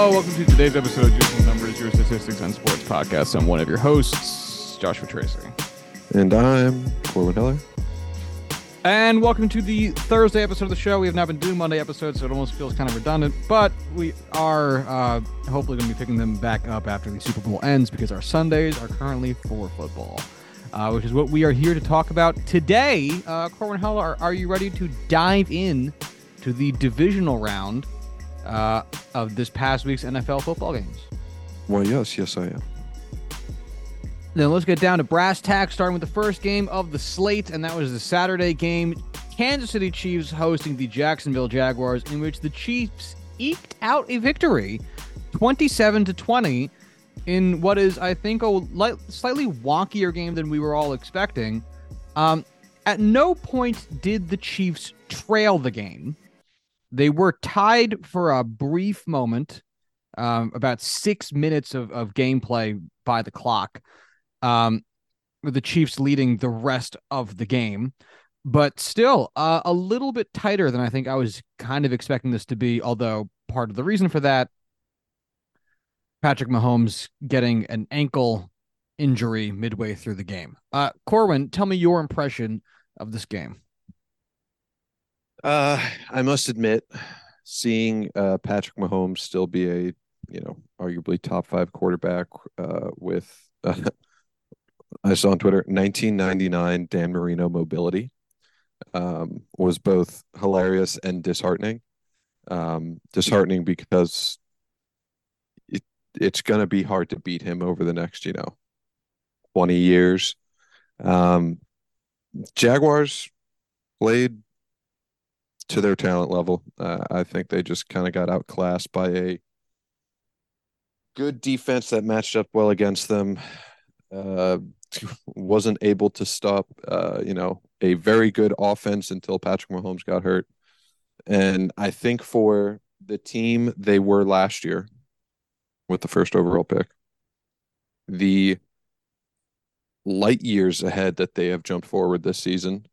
Hello, welcome to today's episode of Juicing Numbers, your statistics and sports podcast. I'm one of your hosts, Joshua Tracy. And I'm Corwin Heller. And welcome to the Thursday episode of the show. We have not been doing Monday episodes, so it almost feels kind of redundant, but we are uh, hopefully going to be picking them back up after the Super Bowl ends because our Sundays are currently for football, uh, which is what we are here to talk about today. Uh, Corwin Heller, are, are you ready to dive in to the divisional round uh, of this past week's NFL football games? Well, yes, yes, I am. Then let's get down to brass tacks, starting with the first game of the slate, and that was the Saturday game. Kansas City Chiefs hosting the Jacksonville Jaguars, in which the Chiefs eked out a victory, 27 to 20, in what is, I think, a light, slightly wonkier game than we were all expecting. Um, at no point did the Chiefs trail the game. They were tied for a brief moment, um, about six minutes of, of gameplay by the clock um, with the Chiefs leading the rest of the game. But still, uh, a little bit tighter than I think I was kind of expecting this to be. Although part of the reason for that, Patrick Mahomes getting an ankle injury midway through the game. Uh, Corwin, tell me your impression of this game. Uh, I must admit, seeing uh, Patrick Mahomes still be a you know arguably top five quarterback uh, with uh, I saw on Twitter 1999 Dan Marino mobility um, was both hilarious and disheartening. Um, disheartening because it, it's going to be hard to beat him over the next, you know, 20 years. Um, Jaguars played to their talent level. Uh, I think they just kind of got outclassed by a good defense that matched up well against them. Uh, wasn't able to stop, uh, you know, a very good offense until Patrick Mahomes got hurt. And I think for the team they were last year with the first overall pick, the light years ahead that they have jumped forward this season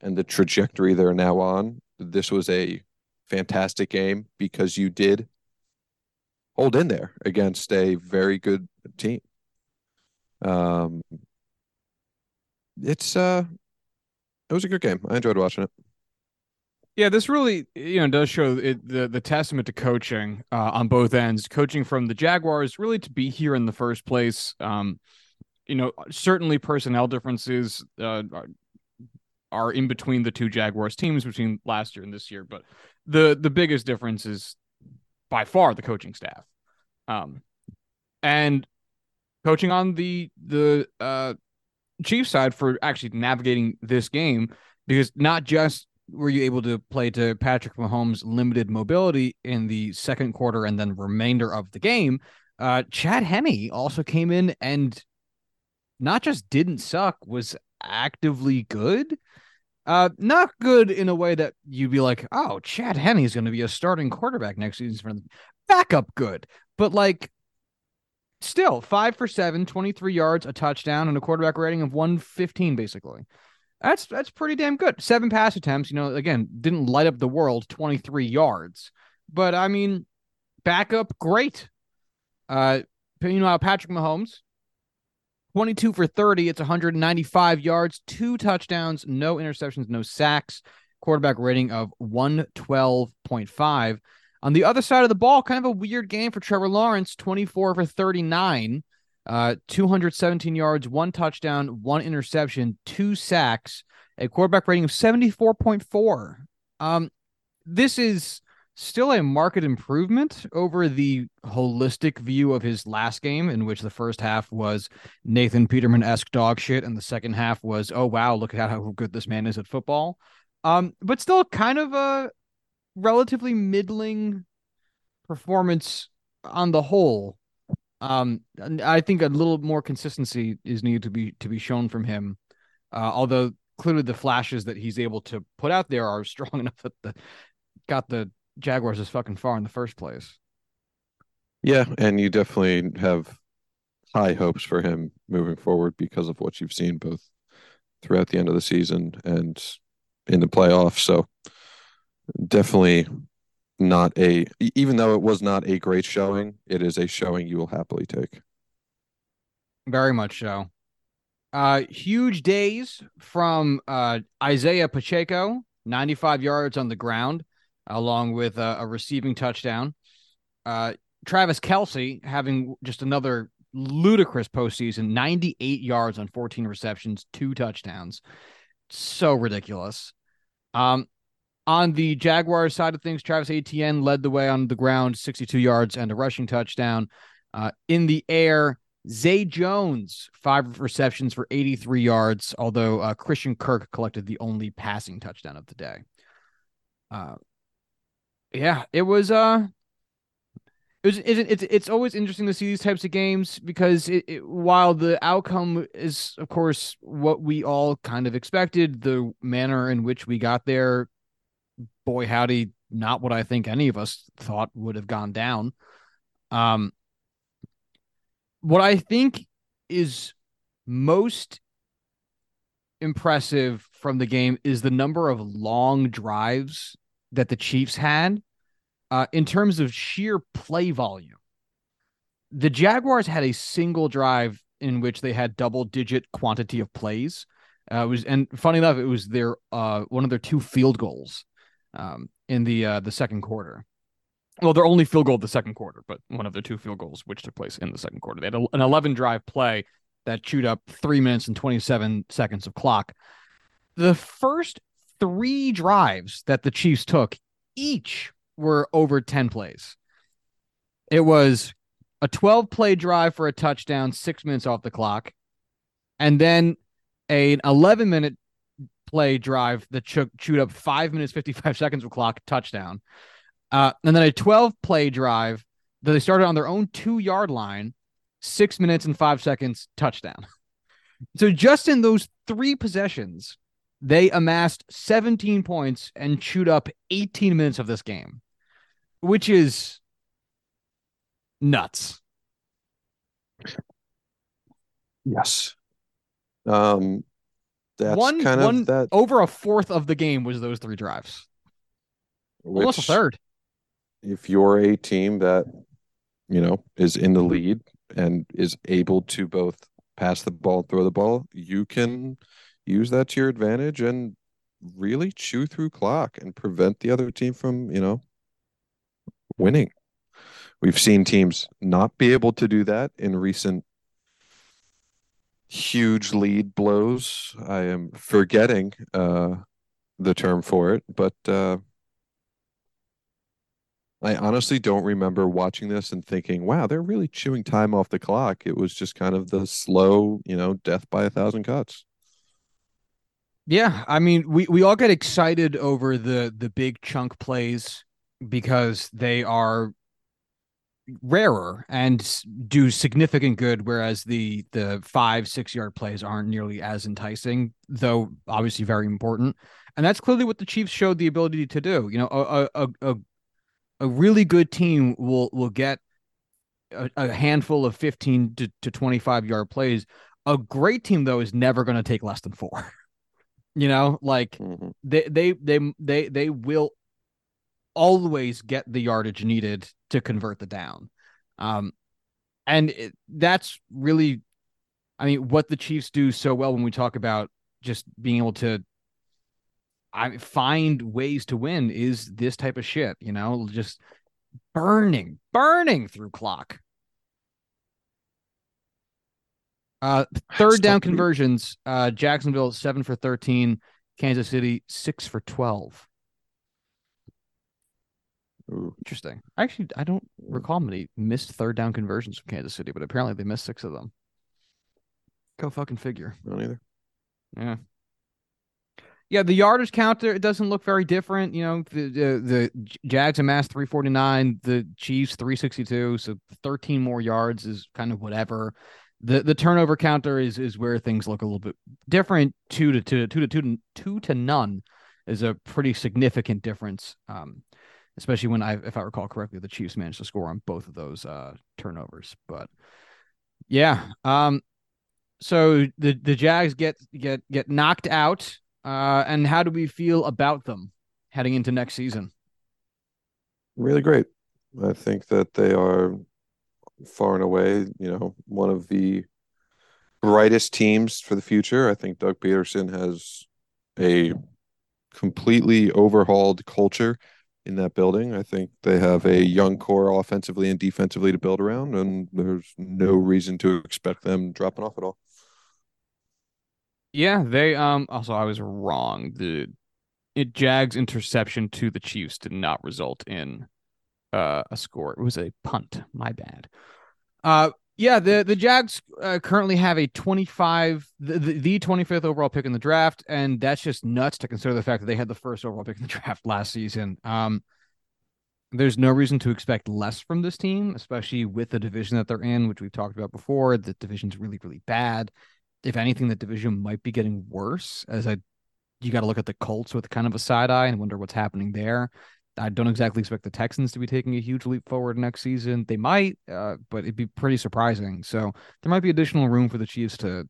and the trajectory they're now on, this was a fantastic game because you did hold in there against a very good team. Um, it's uh, it was a good game. I enjoyed watching it. Yeah, this really you know does show it, the the testament to coaching uh, on both ends. Coaching from the Jaguars really to be here in the first place. Um, you know, certainly personnel differences uh, are in between the two Jaguars teams between last year and this year, but the the biggest difference is by far the coaching staff. Um, and coaching on the the uh Chiefs side for actually navigating this game because not just were you able to play to Patrick Mahomes' limited mobility in the second quarter and then remainder of the game, uh, Chad Henne also came in and not just didn't suck, was actively good. Uh, not good in a way that you'd be like, oh, Chad Henne is going to be a starting quarterback next season. Backup good, but like still five for seven, 23 yards, a touchdown, and a quarterback rating of 115, basically. That's that's pretty damn good. Seven pass attempts, you know, again, didn't light up the world, 23 yards. But I mean, backup, great. Uh, you know, Patrick Mahomes, 22 for 30. It's 195 yards, two touchdowns, no interceptions, no sacks. Quarterback rating of 112.5. On the other side of the ball, kind of a weird game for Trevor Lawrence 24 for 39, uh, 217 yards, one touchdown, one interception, two sacks, a quarterback rating of 74.4. Um, this is still a market improvement over the holistic view of his last game, in which the first half was Nathan Peterman esque dog shit, and the second half was, oh wow, look at how good this man is at football. Um, but still kind of a relatively middling performance on the whole. Um, I think a little more consistency is needed to be to be shown from him. Uh, although clearly the flashes that he's able to put out there are strong enough that the got the Jaguars is fucking far in the first place. Yeah, and you definitely have high hopes for him moving forward because of what you've seen both throughout the end of the season and in the playoffs. So definitely not a even though it was not a great showing, it is a showing you will happily take. Very much so. Uh, huge days from uh, Isaiah Pacheco, 95 yards on the ground, along with uh, a receiving touchdown. Uh, Travis Kelce having just another ludicrous postseason 98 yards on 14 receptions, two touchdowns. So ridiculous. Um, on the Jaguars side of things, Travis Etienne led the way on the ground, 62 yards and a rushing touchdown. Uh, in the air, Zay Jones, five receptions for 83 yards, although uh, Christian Kirk collected the only passing touchdown of the day. Uh, yeah, it was uh it was, it's it's always interesting to see these types of games because it, it, while the outcome is of course what we all kind of expected, the manner in which we got there, boy howdy, not what I think any of us thought would have gone down. Um, what I think is most impressive from the game is the number of long drives that the Chiefs had uh, in terms of sheer play volume, the Jaguars had a single drive in which they had double digit quantity of plays. Uh, was and funny enough, it was their uh, one of their two field goals um, in the uh, the second quarter. Well, their only field goal of the second quarter, but one of their two field goals which took place in the second quarter. They had a, an 11 drive play that chewed up three minutes and 27 seconds of clock. The first three drives that the Chiefs took each were over 10 plays. It was a 12 play drive for a touchdown, six minutes off the clock, and then an 11 minute play drive that ch- chewed up five minutes, 55 seconds of clock, touchdown. Uh, and then a 12 play drive that they started on their own two yard line, six minutes and five seconds, touchdown. So just in those three possessions, they amassed 17 points and chewed up 18 minutes of this game, which is nuts. Yes. Um, that's one, kind one, of that. Over a fourth of the game was those three drives. Which, Almost a third. If you're a team that, you know, is in the lead and is able to both pass the ball, and throw the ball, you can use that to your advantage and really chew through clock and prevent the other team from, you know, winning. We've seen teams not be able to do that in recent huge lead blows. I am forgetting uh, the term for it, but uh, I honestly don't remember watching this and thinking, wow, they're really chewing time off the clock. It was just kind of the slow, you know, death by a thousand cuts. Yeah, I mean, we we all get excited over the the big chunk plays because they are rarer and do significant good whereas the the 5 6 yard plays aren't nearly as enticing though obviously very important. And that's clearly what the Chiefs showed the ability to do you know a a a, a really good team will will get a, a handful of 15 to, to 25 yard plays. A great team though is never going to take less than 4 You know, like mm-hmm. they they they they they will always get the yardage needed to convert the down. Um and it, that's really I mean what the Chiefs do so well when we talk about just being able to I find ways to win is this type of shit, you know, just burning, burning through clock. Uh, third down conversions. Uh, Jacksonville seven for thirteen. Kansas City six for twelve. Ooh. Interesting. Actually, I don't recall many missed third down conversions from Kansas City, but apparently they missed six of them. Go fucking figure. Not either. Yeah. Yeah, the yardage counter it doesn't look very different. You know, the the, the Jags amassed 349, the Chiefs 362, so 13 more yards is kind of whatever the the turnover counter is is where things look a little bit different. Two to two, two to two, two to none is a pretty significant difference. Um, especially when I, if I recall correctly, the Chiefs managed to score on both of those uh turnovers. But yeah, um, so the the Jags get get get knocked out. Uh, and how do we feel about them heading into next season? really great. I think that they are far and away, you know, one of the brightest teams for the future. I think Doug Pederson has a completely overhauled culture in that building. I think they have a young core offensively and defensively to build around, and there's no reason to expect them dropping off at all. Yeah, they um also I was wrong. The it Jags interception to the Chiefs did not result in uh, a score. It was a punt. My bad. Uh yeah, the the Jags uh, currently have a 25 the, the, the 25th overall pick in the draft and that's just nuts to consider the fact that they had the first overall pick in the draft last season. Um there's no reason to expect less from this team, especially with the division that they're in, which we've talked about before. The division's really, really bad. If anything, the division might be getting worse. As I, you got to look at the Colts with kind of a side eye and wonder what's happening there. I don't exactly expect the Texans to be taking a huge leap forward next season. They might, uh, but it'd be pretty surprising. So there might be additional room for the Chiefs to,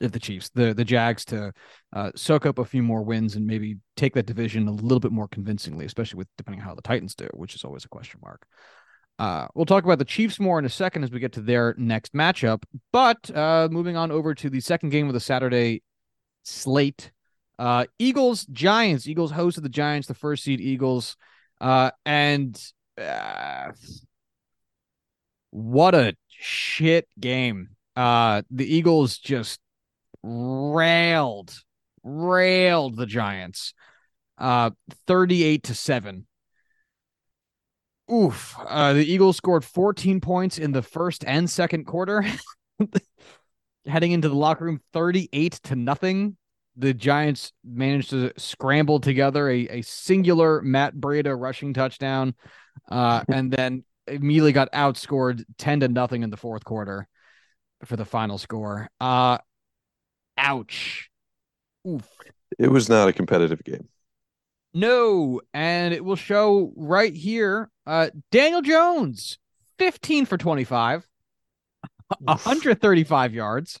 if the Chiefs, the the Jags to uh, soak up a few more wins and maybe take that division a little bit more convincingly, especially with depending on how the Titans do, which is always a question mark. Uh, we'll talk about the Chiefs more in a second as we get to their next matchup. But uh, moving on over to the second game of the Saturday slate, uh, Eagles Giants. Eagles hosted the Giants, the first seed Eagles. Uh, and uh, what a shit game. Uh, the Eagles just railed, railed the Giants. Uh, 38 to 7. Oof. Uh, the Eagles scored 14 points in the first and second quarter. Heading into the locker room 38 to nothing the Giants managed to scramble together a, a singular Matt Breida rushing touchdown, uh, and then immediately got outscored ten to nothing in the fourth quarter for the final score. Uh, ouch. Oof. It was not a competitive game. No, and it will show right here. Uh, Daniel Jones, 15 for 25, 135 yards,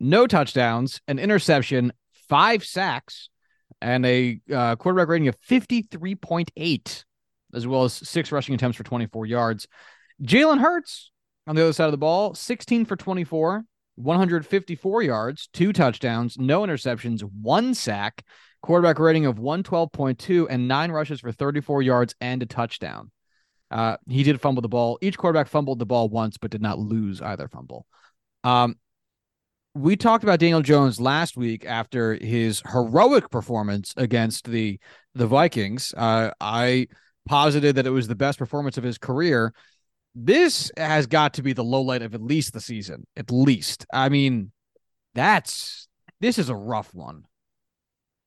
no touchdowns, an interception, five sacks, and a uh, quarterback rating of 53.8, as well as six rushing attempts for 24 yards. Jalen Hurts on the other side of the ball, 16 for 24, 154 yards, two touchdowns, no interceptions, one sack, quarterback rating of 112.2, and nine rushes for 34 yards and a touchdown. Uh, he did fumble the ball. Each quarterback fumbled the ball once, but did not lose either fumble. Um, we talked about Daniel Jones last week after his heroic performance against the the Vikings. Uh, I posited that it was the best performance of his career. This has got to be the low light of at least the season. At least, I mean, that's this is a rough one.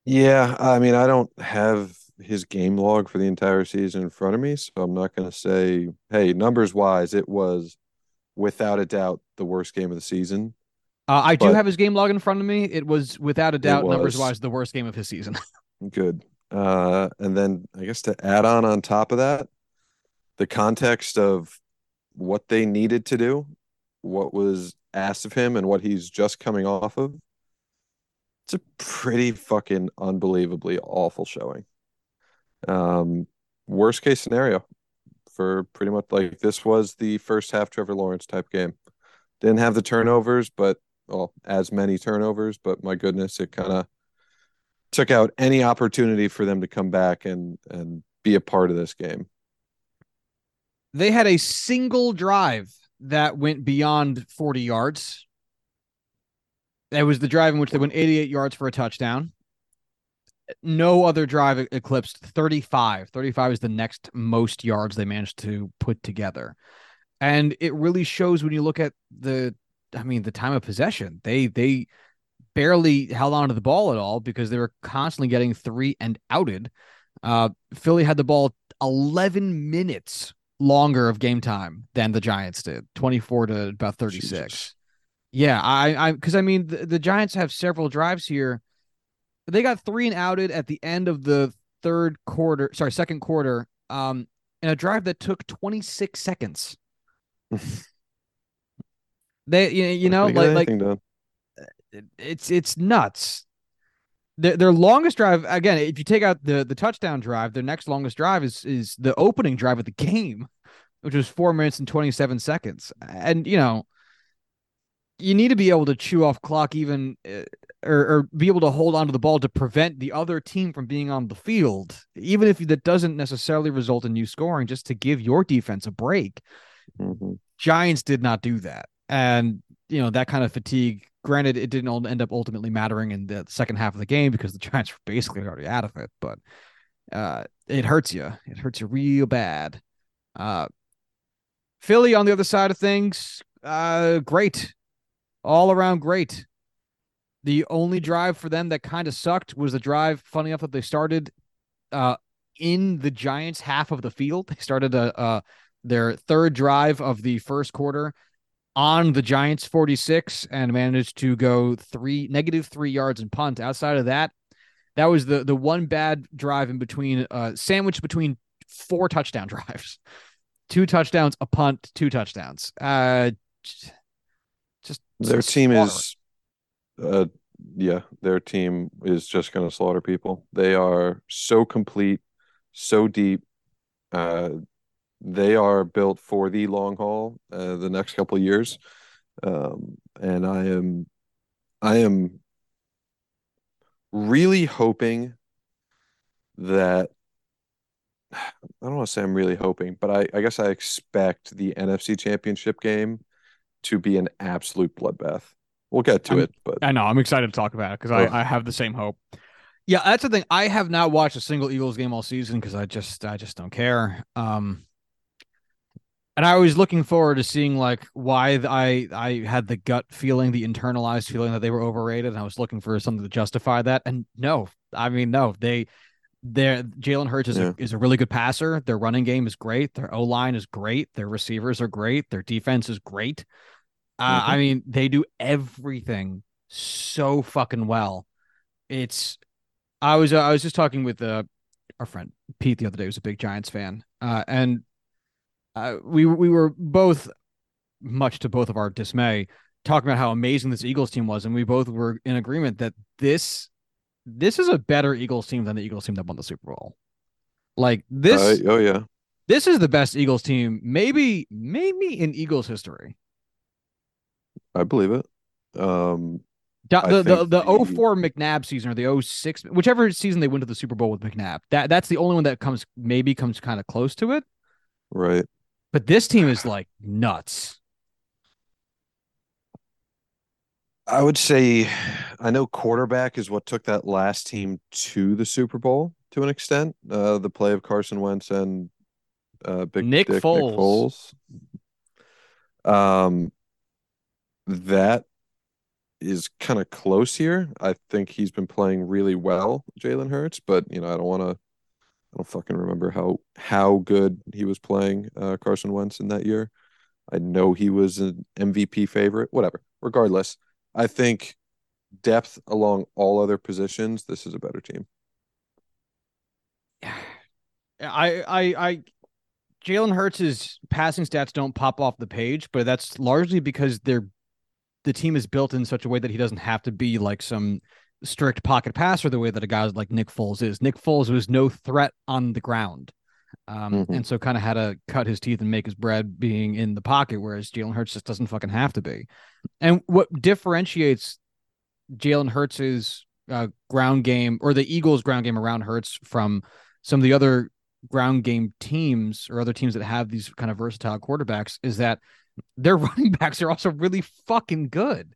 Yeah, I mean, I don't have his game log for the entire season in front of me, so I'm not going to say, hey, numbers wise, it was without a doubt the worst game of the season. Uh, I do have his game log in front of me. It was without a doubt, numbers wise, the worst game of his season. Good. Uh, and then I guess to add on on top of that, the context of what they needed to do, what was asked of him, and what he's just coming off of. It's a pretty fucking unbelievably awful showing. Um, worst case scenario for pretty much like this was the first half Trevor Lawrence type game. Didn't have the turnovers, but well, as many turnovers, but my goodness, it kind of took out any opportunity for them to come back and and be a part of this game. They had a single drive that went beyond 40 yards. That was the drive in which they went 88 yards for a touchdown. No other drive eclipsed 35. 35 is the next most yards they managed to put together. And it really shows when you look at the I mean, the time of possession. They they barely held on to the ball at all because they were constantly getting three and outed. Uh, Philly had the ball 11 minutes longer of game time than the Giants did, 24 to about 36. Jesus. Yeah, I I because I mean the, the Giants have several drives here. They got three and outed at the end of the third quarter, sorry, second quarter, um, in a drive that took 26 seconds. They you, you know like like it's it's nuts. their, their longest drive again. If you take out the the touchdown drive, their next longest drive is is the opening drive of the game, which was four minutes and twenty seven seconds. And you know, you need to be able to chew off clock even uh, or, or, be able to hold onto the ball to prevent the other team from being on the field, even if that doesn't necessarily result in you scoring, just to give your defense a break. Mm-hmm. Giants did not do that, and you know that kind of fatigue. Granted, it didn't end up ultimately mattering in the second half of the game because the Giants were basically already out of it. But uh, it hurts you. It hurts you real bad. Uh, Philly on the other side of things, uh, great, all around great. The only drive for them that kind of sucked was the drive. Funny enough, that they started uh, in the Giants' half of the field. They started a, their third drive of the first quarter on the Giants 46 and managed to go three negative three yards and punt. Outside of that, that was the the one bad drive in between, uh, sandwiched between four touchdown drives, two touchdowns, a punt, two touchdowns. Uh, just their team is uh, yeah, their team is just going to slaughter people. They are so complete, so deep. Uh, they are built for the long haul, uh, the next couple of years, um, and I am, I am really hoping that I don't want to say I'm really hoping, but I, I guess I expect the NFC Championship game to be an absolute bloodbath. We'll get to I'm, it, but I know I'm excited to talk about it because I, I have the same hope. Yeah, that's the thing. I have not watched a single Eagles game all season because I just I just don't care. Um, and I was looking forward to seeing like why I I had the gut feeling, the internalized feeling that they were overrated, and I was looking for something to justify that. And no, I mean no, they they're Jalen Hurts is yeah. a, is a really good passer. Their running game is great. Their O line is great. Their receivers are great. Their defense is great. Uh, mm-hmm. I mean, they do everything so fucking well. It's I was uh, I was just talking with uh, our friend Pete the other day, who's a big Giants fan, uh, and uh, we we were both much to both of our dismay talking about how amazing this Eagles team was, and we both were in agreement that this this is a better Eagles team than the Eagles team that won the Super Bowl. Like this, uh, oh yeah, this is the best Eagles team, maybe maybe in Eagles history. I believe it. Um, the the, the, the 04 McNabb season or the 06, whichever season they went to the Super Bowl with McNabb. That that's the only one that comes maybe comes kind of close to it. Right. But this team is like nuts. I would say I know quarterback is what took that last team to the Super Bowl to an extent. Uh, the play of Carson Wentz and uh, Big Nick Dick, Foles. Nick Foles. Um, that is kind of close here. I think he's been playing really well, Jalen Hurts, but you know, I don't want to. I don't fucking remember how how good he was playing uh, Carson Wentz in that year. I know he was an MVP favorite. Whatever. Regardless, I think depth along all other positions. This is a better team. I I I Jalen Hurts' passing stats don't pop off the page, but that's largely because they're the team is built in such a way that he doesn't have to be like some strict pocket passer the way that a guy like Nick Foles is. Nick Foles was no threat on the ground. Um, mm-hmm. and so kind of had to cut his teeth and make his bread being in the pocket, whereas Jalen Hurts just doesn't fucking have to be. And what differentiates Jalen Hurts's uh, ground game or the Eagles' ground game around Hurts from some of the other ground game teams or other teams that have these kind of versatile quarterbacks is that their running backs are also really fucking good.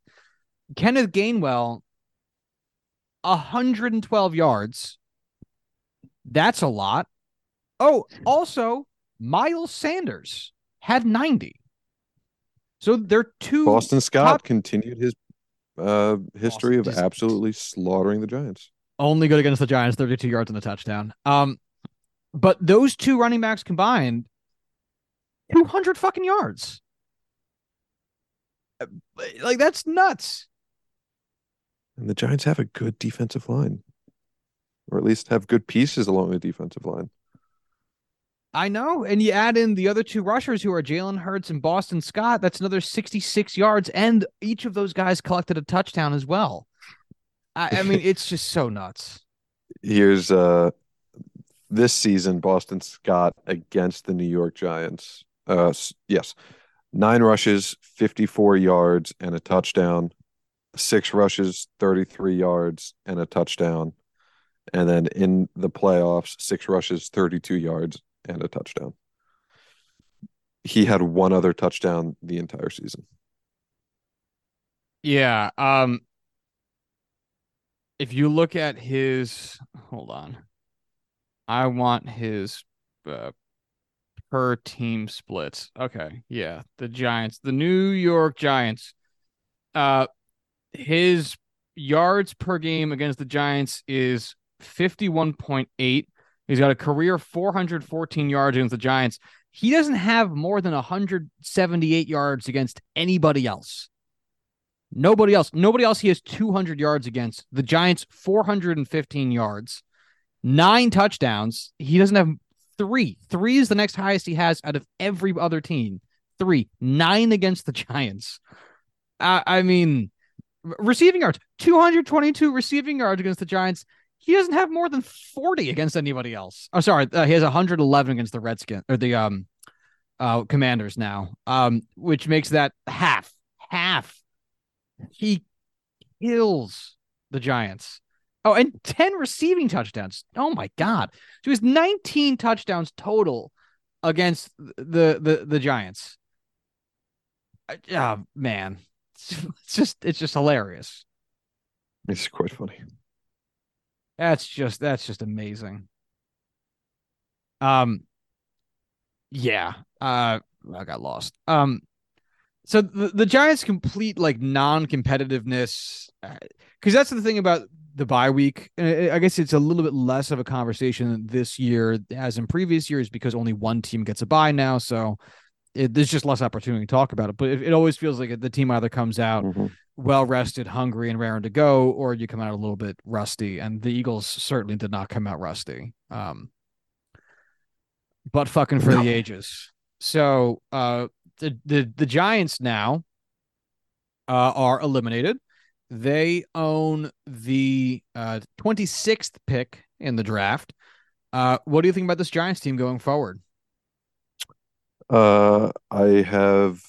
Kenneth Gainwell, 112 yards. That's a lot. Oh, also, Miles Sanders had 90. So they're two. Boston Scott top... continued his uh, history Boston of absolutely slaughtering the Giants. Only good against the Giants, 32 yards and a touchdown. Um, but those two running backs combined, 200 fucking yards. Like that's nuts. And the Giants have a good defensive line, or at least have good pieces along the defensive line. I know. And you add in the other two rushers who are Jalen Hurts and Boston Scott. That's another 66 yards. And each of those guys collected a touchdown as well. I, I mean, it's just so nuts. Here's uh this season Boston Scott against the New York Giants. Uh yes. 9 rushes, 54 yards and a touchdown. 6 rushes, 33 yards and a touchdown. And then in the playoffs, 6 rushes, 32 yards and a touchdown. He had one other touchdown the entire season. Yeah, um if you look at his hold on i want his uh, per team splits okay yeah the giants the new york giants uh his yards per game against the giants is 51.8 he's got a career 414 yards against the giants he doesn't have more than 178 yards against anybody else Nobody else. Nobody else he has 200 yards against. The Giants 415 yards, nine touchdowns. He doesn't have three. Three is the next highest he has out of every other team. Three, nine against the Giants. Uh, I mean, receiving yards, 222 receiving yards against the Giants. He doesn't have more than 40 against anybody else. Oh, sorry. Uh, he has 111 against the Redskins or the um uh Commanders now. Um, which makes that half, half he kills the Giants. Oh, and 10 receiving touchdowns. Oh my God. So he has 19 touchdowns total against the the the Giants. Oh man. It's just it's just hilarious. It's quite funny. That's just that's just amazing. Um yeah. Uh I got lost. Um so the, the Giants complete like non-competitiveness because uh, that's the thing about the bye week. I guess it's a little bit less of a conversation this year as in previous years because only one team gets a bye now. So it, there's just less opportunity to talk about it. But it, it always feels like the team either comes out mm-hmm. well rested, hungry, and raring to go, or you come out a little bit rusty. And the Eagles certainly did not come out rusty. Um, but fucking for no. the ages. So uh, the the, the Giants now uh, are eliminated. They own the uh, 26th pick in the draft. Uh, what do you think about this Giants team going forward? Uh, I have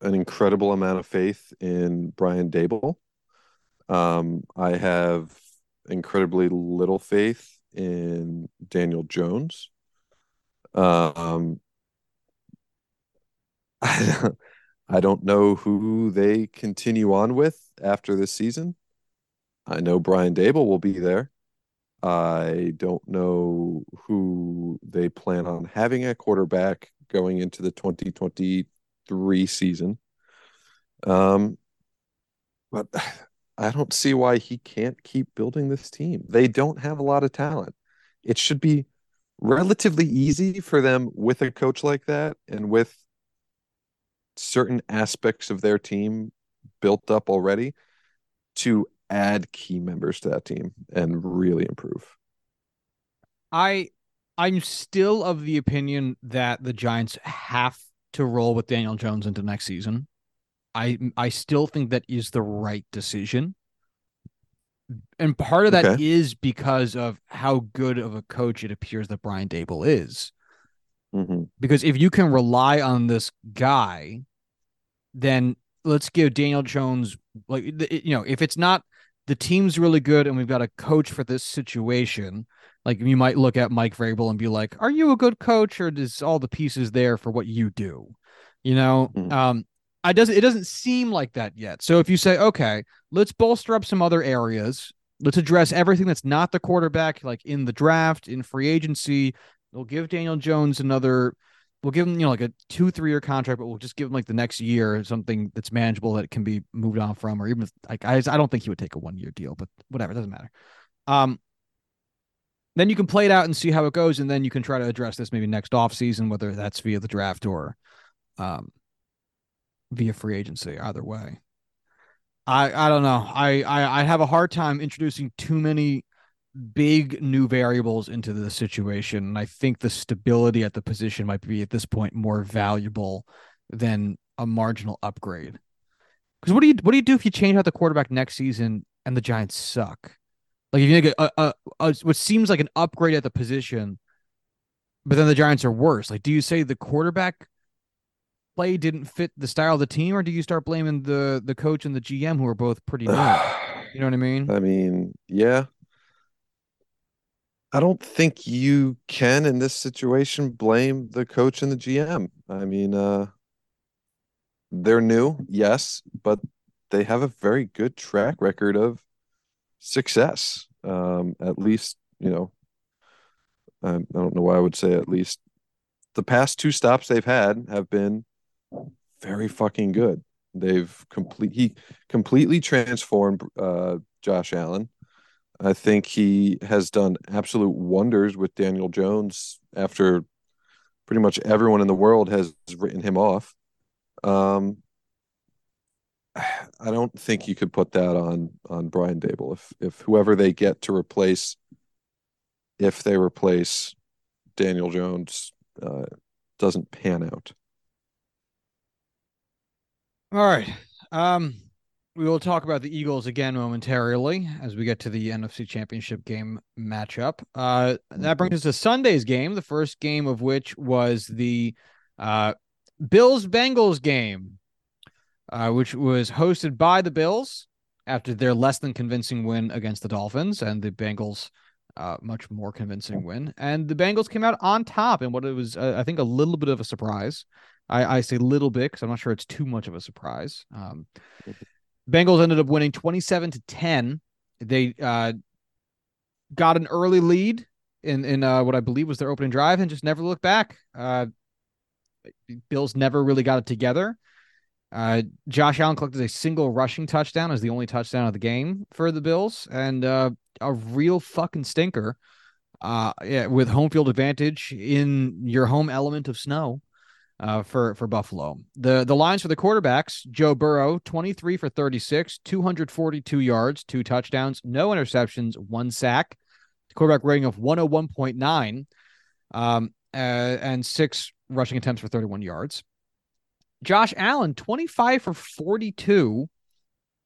an incredible amount of faith in Brian Daboll. Um, I have incredibly little faith in Daniel Jones. Um, I don't, I don't know who they continue on with after this season. I know Brian Daboll will be there. I don't know who they plan on having at quarterback going into the 2023 season. Um, but I don't see why he can't keep building this team. They don't have a lot of talent. It should be relatively easy for them with a coach like that and with certain aspects of their team built up already to add key members to that team and really improve. I I'm still of the opinion that the Giants have to roll with Daniel Jones into next season. I I still think that is the right decision. And part of that okay. is because of how good of a coach it appears that Brian Daboll is. Mm-hmm. Because if you can rely on this guy then let's give Daniel Jones like you know if it's not the team's really good and we've got a coach for this situation. Like you might look at Mike Vrabel and be like are you a good coach or is all the pieces there for what you do? You know mm-hmm. um I doesn't it doesn't seem like that yet. So if you say okay let's bolster up some other areas. Let's address everything that's not the quarterback like in the draft in free agency. We'll give Daniel Jones another we'll give him you know like a two three year contract, but we'll just give him like the next year something that's manageable that can be moved on from, or even if, like I I don't think he would take a one year deal, but whatever, it doesn't matter. Um, then you can play it out and see how it goes, and then you can try to address this maybe next off season, whether that's via the draft or um via free agency. Either way. I, I don't know. I, I I have a hard time introducing too many big new variables into the situation. And I think the stability at the position might be at this point more valuable than a marginal upgrade. Because what do you what do you do if you change out the quarterback next season and the Giants suck. Like if you think a, a, a, what seems like an upgrade at the position, but then the Giants are worse. Like, do you say the quarterback play didn't fit the style of the team, or do you start blaming the the coach and the GM who are both pretty new? you know what I mean? I mean, yeah. I don't think you can in this situation blame the coach and the GM. I mean, uh they're new, yes, but they have a very good track record of success. Um, at least, you know, I, I don't know why I would say at least the past two stops they've had have been very fucking good. They've complete he completely transformed uh, Josh Allen. I think he has done absolute wonders with Daniel Jones after pretty much everyone in the world has written him off. Um, I don't think you could put that on on Brian Daboll if if whoever they get to replace if they replace Daniel Jones uh, doesn't pan out. All right. Um, we will talk about the Eagles again momentarily as we get to the NFC Championship game matchup. Uh, that brings us to Sunday's game, the first game of which was the uh, Bills Bengals game, uh, which was hosted by the Bills after their less than convincing win against the Dolphins, and the Bengals uh, much more convincing win. And the Bengals came out on top in what it was, uh, I think, a little bit of a surprise. I, I say little bit because I'm not sure it's too much of a surprise. Um, Bengals ended up winning 27 to 10. They uh, got an early lead in in uh, what I believe was their opening drive and just never looked back. Uh, Bills never really got it together. Uh, Josh Allen collected a single rushing touchdown as the only touchdown of the game for the Bills, and uh, a real fucking stinker. Uh, yeah, with home field advantage in your home element of snow. Uh, for for Buffalo, the the lines for the quarterbacks: Joe Burrow, twenty three for thirty six, two hundred forty two yards, two touchdowns, no interceptions, one sack, quarterback rating of one hundred one point nine, um, uh, and six rushing attempts for thirty one yards. Josh Allen, 25 for 42,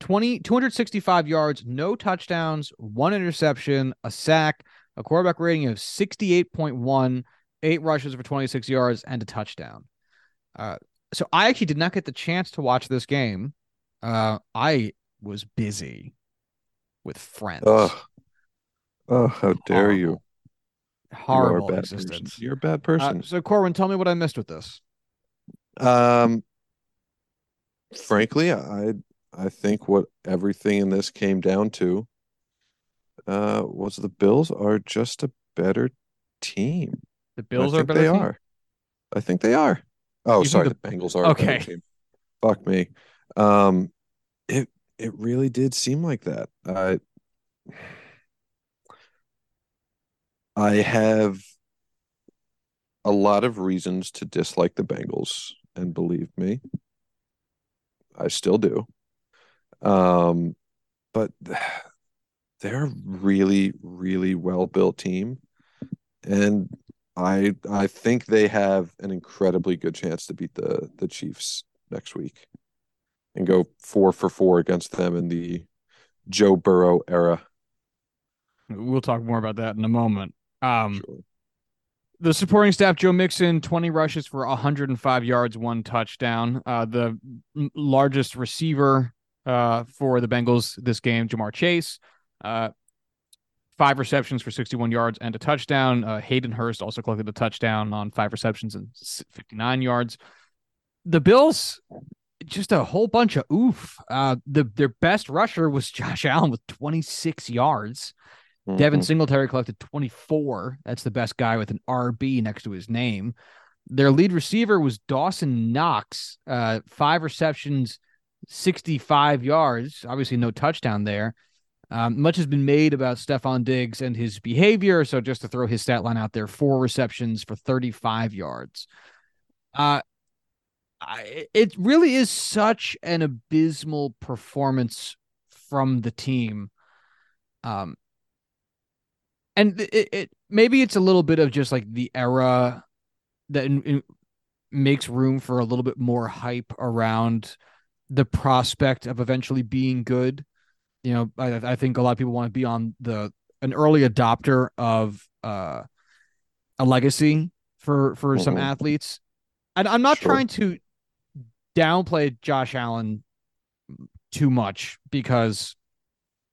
20, 265 yards, no touchdowns, one interception, a sack, a quarterback rating of 68.1, eight rushes for 26 yards, and a touchdown. Uh, so I actually did not get the chance to watch this game. Uh, I was busy with friends. Oh, oh how dare Horrible. you! Horrible you existence. Person. You're a bad person. Uh, so Corwin, tell me what I missed with this. Um, frankly, I I think what everything in this came down to uh, was the Bills are just a better team. The Bills are better. They team? are. I think they are. Oh, Even sorry, the... the, Bengals are okay. Fuck me. Um, it it really did seem like that. I I have a lot of reasons to dislike the Bengals, and believe me, I still do. Um, but they're a really, really well built team, and I I think they have an incredibly good chance to beat the the Chiefs next week, and go four for four against them in the Joe Burrow era. We'll talk more about that in a moment. Um, sure. The supporting staff, Joe Mixon, 20 rushes for 105 yards, one touchdown. Uh, the largest receiver uh, for the Bengals this game, Ja'Marr Chase, uh, five receptions for 61 yards and a touchdown. Uh, Hayden Hurst also collected a touchdown on five receptions and 59 yards. The Bills, just a whole bunch of oof. Uh, the their best rusher was Josh Allen with 26 yards. Mm-hmm. Devin Singletary collected 24. That's the best guy with an RB next to his name. Their lead receiver was Dawson Knox, uh, five receptions, 65 yards. Obviously, no touchdown there. Um, much has been made about Stefon Diggs and his behavior. So, just to throw his stat line out there, four receptions for 35 yards. Uh, I, it really is such an abysmal performance from the team. Um, and it, it maybe it's a little bit of just like the era that in, in makes room for a little bit more hype around the prospect of eventually being good. You know, I, I think a lot of people want to be on the an early adopter of uh, a legacy for for mm-hmm. some athletes. And I'm not sure. trying to downplay Josh Allen too much because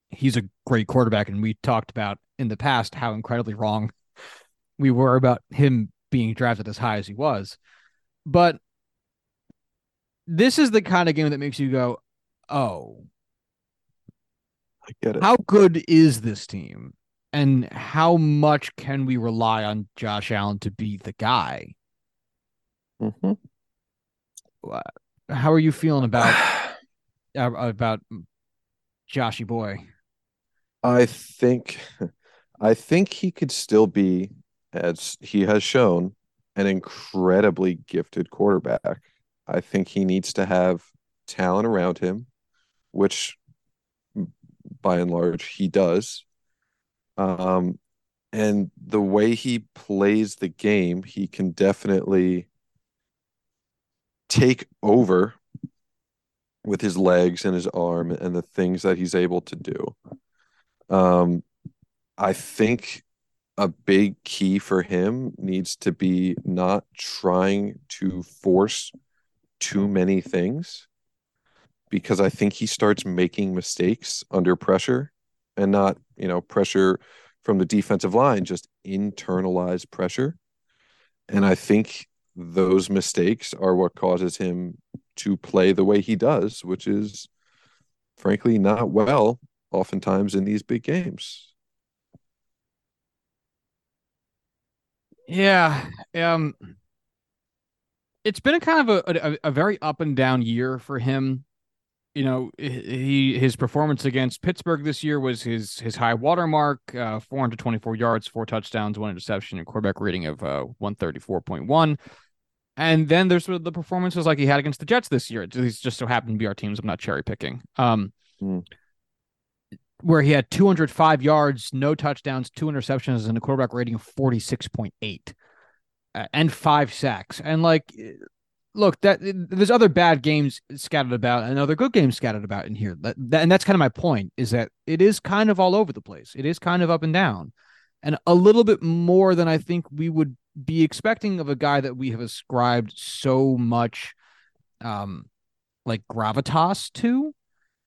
he's a great quarterback, and we talked about in the past how incredibly wrong we were about him being drafted as high as he was. But this is the kind of game that makes you go, "Oh, I get it." How good is this team, and how much can we rely on Josh Allen to be the guy? Mm-hmm. How are you feeling about about Joshy boy? I think I think he could still be, as he has shown, an incredibly gifted quarterback. I think he needs to have talent around him, which by and large he does. Um, and the way he plays the game, he can definitely take over with his legs and his arm and the things that he's able to do. Um, I think a big key for him needs to be not trying to force too many things because I think he starts making mistakes under pressure and not, you know, pressure from the defensive line, just internalized pressure. And I think those mistakes are what causes him to play the way he does, which is frankly not well oftentimes in these big games. Yeah. Um it's been a kind of a, a, a very up and down year for him. You know, he his performance against Pittsburgh this year was his his high watermark, uh, 424 yards, four touchdowns, one interception, and quarterback rating of uh, 134.1. And then there's the performances like he had against the Jets this year. These just so happen to be our teams. I'm not cherry picking. Um, mm. Where he had 205 yards, no touchdowns, two interceptions, and a quarterback rating of 46.8 uh, and five sacks. And like, look, that there's other bad games scattered about and other good games scattered about in here. That, that, and that's kind of my point is that it is kind of all over the place. It is kind of up and down and a little bit more than I think we would be expecting of a guy that we have ascribed so much um like gravitas to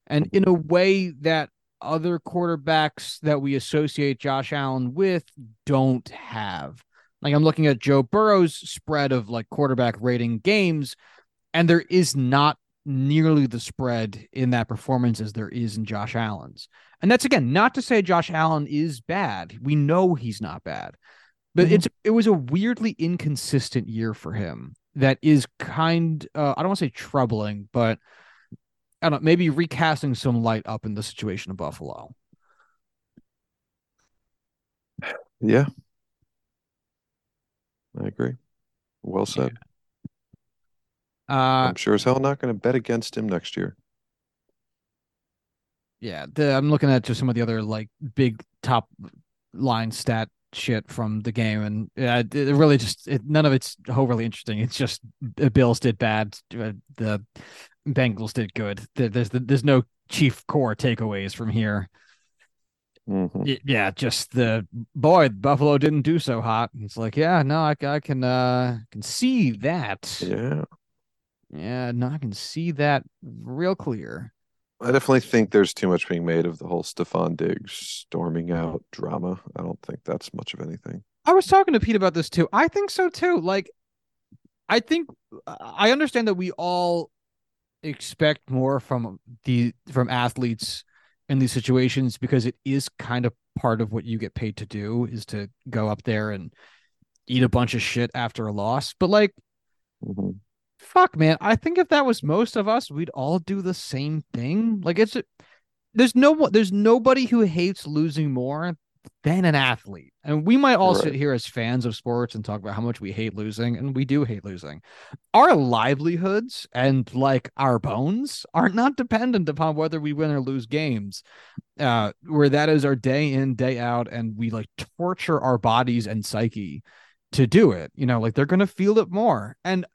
and in a way that other quarterbacks that we associate Josh Allen with don't have. Like I'm looking at Joe Burrow's spread of like quarterback rating games and there is not nearly the spread in that performance as there is in Josh Allen's. And that's again not to say Josh Allen is bad. We know he's not bad. But mm-hmm. it's it was a weirdly inconsistent year for him that is kind uh, I don't want to say troubling, but I don't know, maybe recasting some light up in the situation of Buffalo. Yeah. I agree. Well said. Yeah. Uh, I'm sure as hell not going to bet against him next year. Yeah, the, I'm looking at just some of the other like big top line stat shit from the game, and uh, it really just it, none of it's overly interesting. It's just the Bills did bad, uh, the Bengals did good. There's there's no chief core takeaways from here. Mm-hmm. Yeah, just the boy Buffalo didn't do so hot. It's like, yeah, no, I, I can uh can see that. Yeah, yeah, no, I can see that real clear. I definitely think there's too much being made of the whole Stefon Diggs storming out drama. I don't think that's much of anything. I was talking to Pete about this too. I think so too. Like, I think I understand that we all expect more from the from athletes in these situations because it is kind of part of what you get paid to do is to go up there and eat a bunch of shit after a loss. But like, mm-hmm fuck, man. I think if that was most of us, we'd all do the same thing. Like it's there's no there's nobody who hates losing more than an athlete. And we might all right. sit here as fans of sports and talk about how much we hate losing, and we do hate losing. Our livelihoods and like our bones are not dependent upon whether we win or lose games. Uh, where that is our day in, day out, and we like torture our bodies and psyche to do it. You know, like they're gonna feel it more. And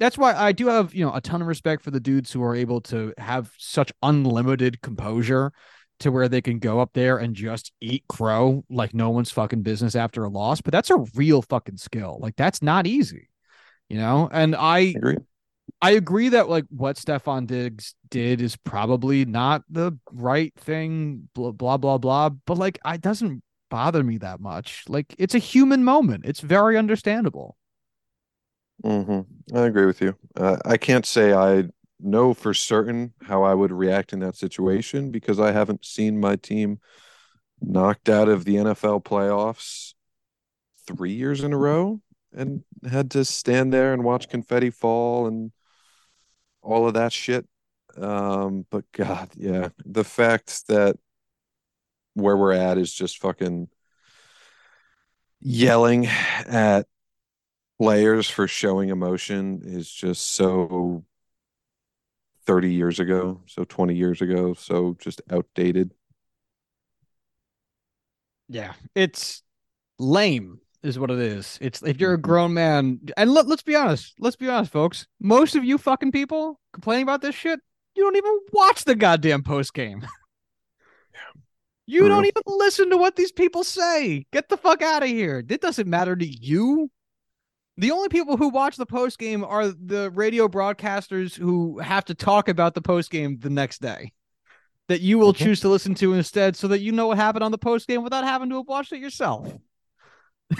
that's why I do have, you know, a ton of respect for the dudes who are able to have such unlimited composure to where they can go up there and just eat crow like no one's fucking business after a loss. But that's a real fucking skill. Like that's not easy, you know. And I Agree. I agree that like what Stefon Diggs did is probably not the right thing. Blah blah blah blah. But like, it doesn't bother me that much. Like, it's a human moment. It's very understandable. hmm I agree with you. Uh, I can't say I know for certain how I would react in that situation because I haven't seen my team knocked out of the NFL playoffs three years in a row and had to stand there and watch confetti fall and all of that shit. Um, but God, yeah, the fact that where we're at is just fucking yelling at players for showing emotion is just so 30 years ago, so 20 years ago, so just outdated. Yeah, it's lame is what it is. It's if you're a grown man, and let, let's be honest, let's be honest, folks. Most of you fucking people complaining about this shit, you don't even watch the goddamn post game. you don't even listen to what these people say. Get the fuck out of here. It doesn't matter to you. The only people who watch the post game are the radio broadcasters who have to talk about the post game the next day. That you will choose to listen to instead, so that you know what happened on the post game without having to have watched it yourself.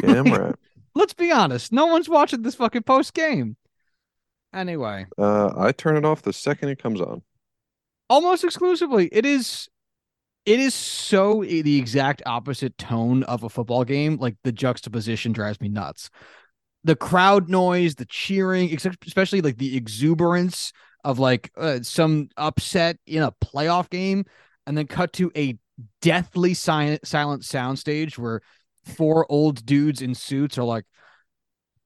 Damn right. Let's be honest. No one's watching this fucking post game. Anyway, Uh, I turn it off the second it comes on. almost exclusively, it is it is so the exact opposite tone of a football game. Like the juxtaposition drives me nuts. The crowd noise, the cheering, especially like the exuberance of like uh, some upset in a playoff game, and then cut to a deathly silent silent soundstage where four old dudes in suits are like,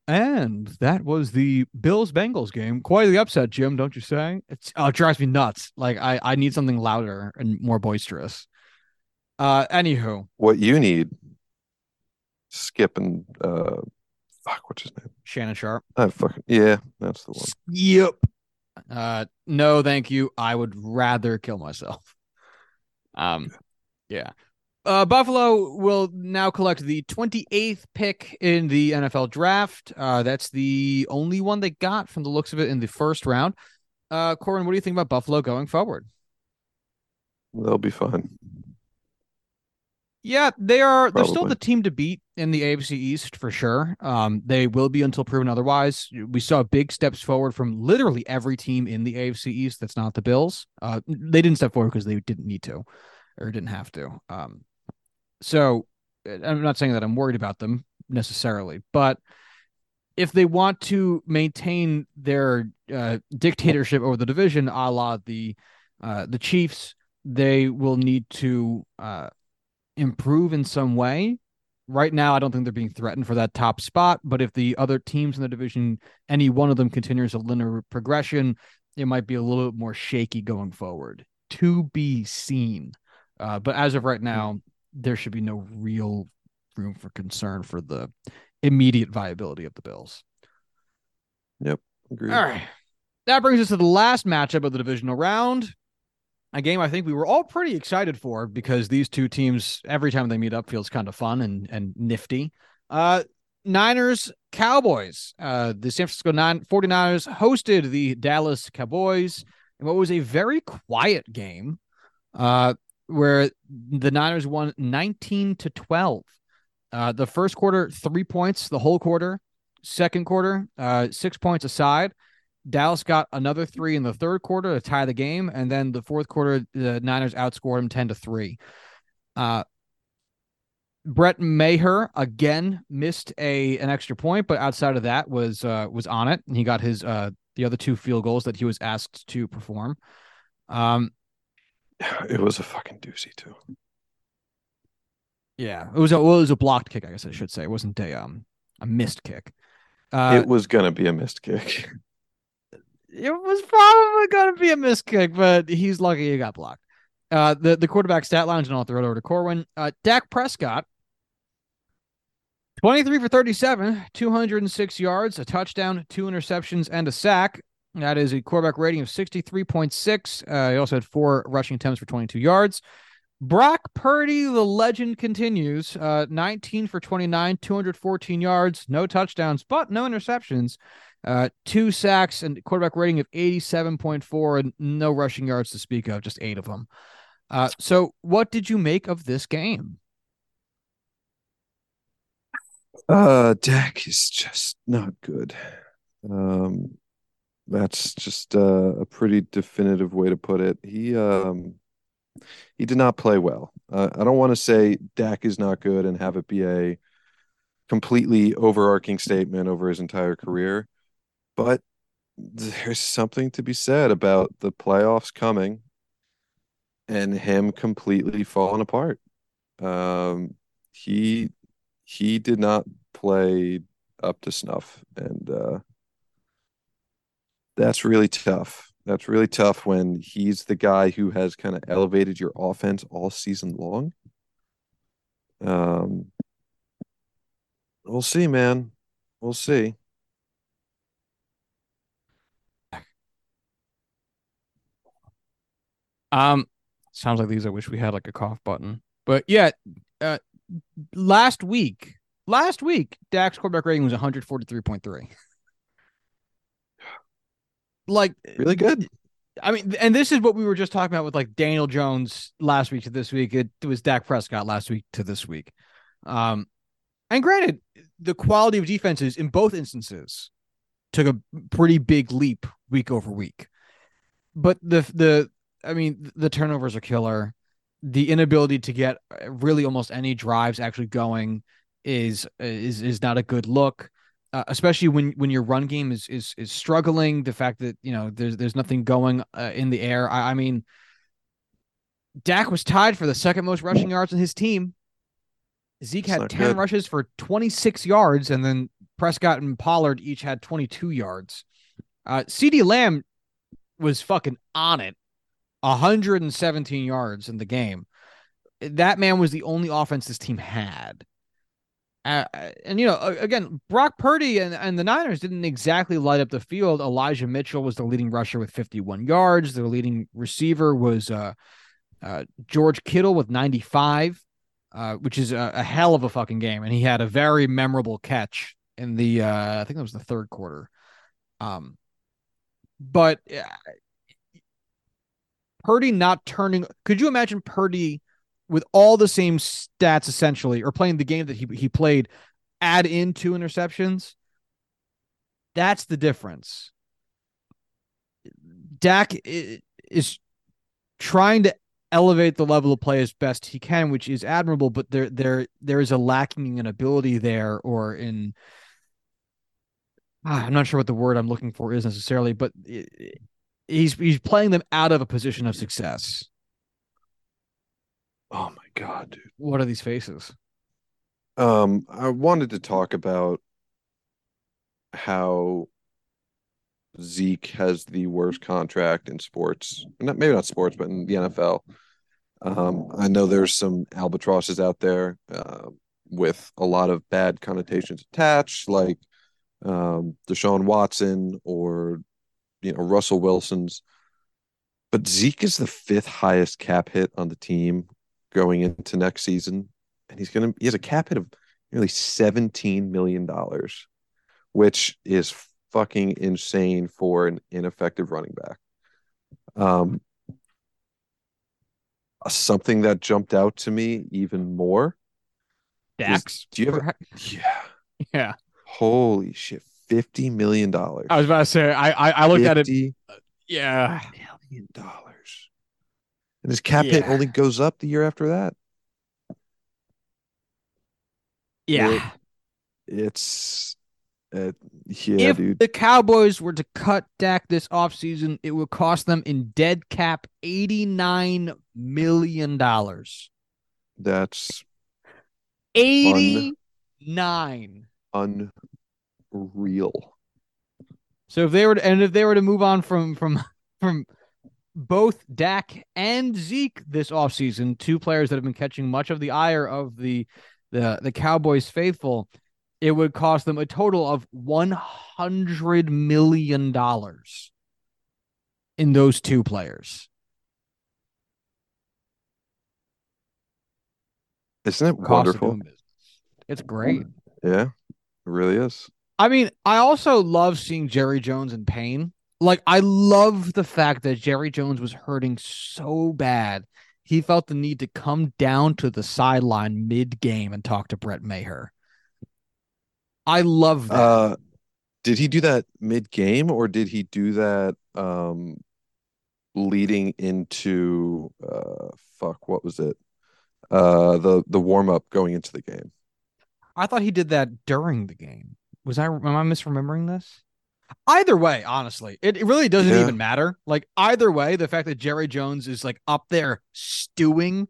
and that was the Bills Bengals game. Quite the upset, Jim, don't you say? It's oh, it drives me nuts. Like I, I need something louder and more boisterous. Uh anywho, What you need, Skip and uh, fuck, what's his name? Shannon Sharpe. I fucking yeah, that's the one. Yep. Uh no, thank you. I would rather kill myself. Um yeah. Uh, Buffalo will now collect the 28th pick in the NFL draft. Uh, that's the only one they got from the looks of it in the first round. Uh, Corwin, what do you think about Buffalo going forward? They'll be fine. Yeah, they are. They're still the team to beat in the AFC East for sure. Um, they will be until proven otherwise. We saw big steps forward from literally every team in the AFC East. That's not the Bills. Uh, they didn't step forward because they didn't need to, or didn't have to. Um, so I'm not saying that I'm worried about them necessarily, but if they want to maintain their uh, dictatorship over the division, a la the uh, the Chiefs, they will need to uh, improve in some way. Right now, I don't think they're being threatened for that top spot. But if the other teams in the division, any one of them continues a linear progression, it might be a little bit more shaky going forward. To be seen. Uh, but as of right now, there should be no real room for concern for the immediate viability of the Bills. Agreed. All right. That brings us to the last matchup of the divisional round. A game I think we were all pretty excited for because these two teams, every time they meet up, feels kind of fun and, and nifty. Uh, Niners, Cowboys. Uh, the San Francisco Nine, 49ers hosted the Dallas Cowboys in what was a very quiet game uh, where the Niners won 19 to 12. Uh, the first quarter, three points, the whole quarter. Second quarter, uh, six points aside. Dallas got another three in the third quarter to tie the game, and then the fourth quarter, the Niners outscored them ten to three. Uh, Brett Maher again missed a an extra point, but outside of that was uh, was on it, and he got his uh, the other two field goals that he was asked to perform. Um, It was a fucking doozy too. yeah, it was a well, it was a blocked kick, I guess I should say. It wasn't a um a missed kick. Uh, it was gonna be a missed kick. it was probably going to be a missed kick, but he's lucky he got blocked. Uh, the the quarterback stat lines, and I'll throw it over to Corwin. Uh, Dak Prescott, twenty three for thirty seven, two hundred and six yards, a touchdown, two interceptions, and a sack. That is a quarterback rating of sixty three point six. Uh, he also had four rushing attempts for twenty two yards. Brock Purdy, the legend continues. Uh, 19 for 29, 214 yards, no touchdowns, but no interceptions. Uh, two sacks and quarterback rating of 87.4 and no rushing yards to speak of, just eight of them. Uh, so what did you make of this game? Uh, Dak is just not good. Um, that's just uh, a pretty definitive way to put it. He um, he did not play well. Uh, I don't want to say Dak is not good and have it be a completely overarching statement over his entire career, but there's something to be said about the playoffs coming and him completely falling apart. Um, he he did not play up to snuff, and uh, that's really tough. That's really tough when he's the guy who has kind of elevated your offense all season long. Um, we'll see, man. We'll see. Um, sounds like these. I wish we had like a cough button, but yeah. Uh, last week, last week, Dak's quarterback rating was one hundred forty three point three. like really good. I mean, and this is what we were just talking about with like Daniel Jones last week to this week. It, it was Dak Prescott last week to this week. Um, and granted, the quality of defenses in both instances took a pretty big leap week over week. But the the I mean, the turnovers are killer. The inability to get really almost any drives actually going is is is not a good look uh, especially when when your run game is is is struggling. The fact that you know there's there's nothing going uh, in the air. I, I, mean, Dak was tied for the second most rushing yards in his team. Zeke had ten good. rushes for 26 yards, and then Prescott and Pollard each had 22 yards. Uh, CeeDee Lamb was fucking on it, 117 yards in the game. That man was the only offense this team had. Uh, and you know, again, Brock Purdy and, and the Niners didn't exactly light up the field. Elijah Mitchell was the leading rusher with 51 yards. Their leading receiver was uh, uh, George Kittle with 95, uh, which is a, a, hell of a fucking game. And he had a very memorable catch in the, uh, I think that was the third quarter. Um, but Purdy not turning. Could you imagine Purdy? with all the same stats essentially, or playing the game that he he played, add in two interceptions. That's the difference. Dak is trying to elevate the level of play as best he can, which is admirable, but there there there is a lacking in ability there or in ah, I'm not sure what the word I'm looking for is necessarily, but it, he's he's playing them out of a position of success. Oh my god, dude. What are these faces? Um, I wanted to talk about how Zeke has the worst contract in sports. Not maybe not sports, but in the NFL. Um, I know there's some albatrosses out there uh, with a lot of bad connotations attached, like um, Deshaun Watson or you know Russell Wilson's. But Zeke is the fifth highest cap hit on the team going into next season, and he's gonna he has a cap hit of nearly seventeen million dollars, which is fucking insane for an ineffective running back. Um, something that jumped out to me even more. Dax, do you ever? Yeah, yeah. Holy shit, fifty million dollars. I was about to say, I I, I looked at it. Yeah, million dollars and his cap yeah. hit only goes up the year after that. Yeah, it, it's uh, yeah, if dude. the Cowboys were to cut Dak this offseason, it would cost them in dead cap eighty-nine million dollars. That's eighty-nine. Un- unreal. So if they were to, and if they were to move on from from from both Dak and Zeke this offseason, two players that have been catching much of the ire of the the the Cowboys faithful, it would cost them a total of 100 million dollars in those two players. Isn't it wonderful? It's great. Yeah, it really is. I mean, I also love seeing Jerry Jones in pain. Like, I love the fact that Jerry Jones was hurting so bad. He felt the need to come down to the sideline mid game and talk to Brett Maher. I love that. Uh, did he do that mid game or did he do that um leading into uh fuck what was it? Uh the the warm up going into the game. I thought he did that during the game. Was I am I misremembering this? Either way, honestly, it, it really doesn't Yeah. even matter. Like either way, the fact that Jerry Jones is like up there stewing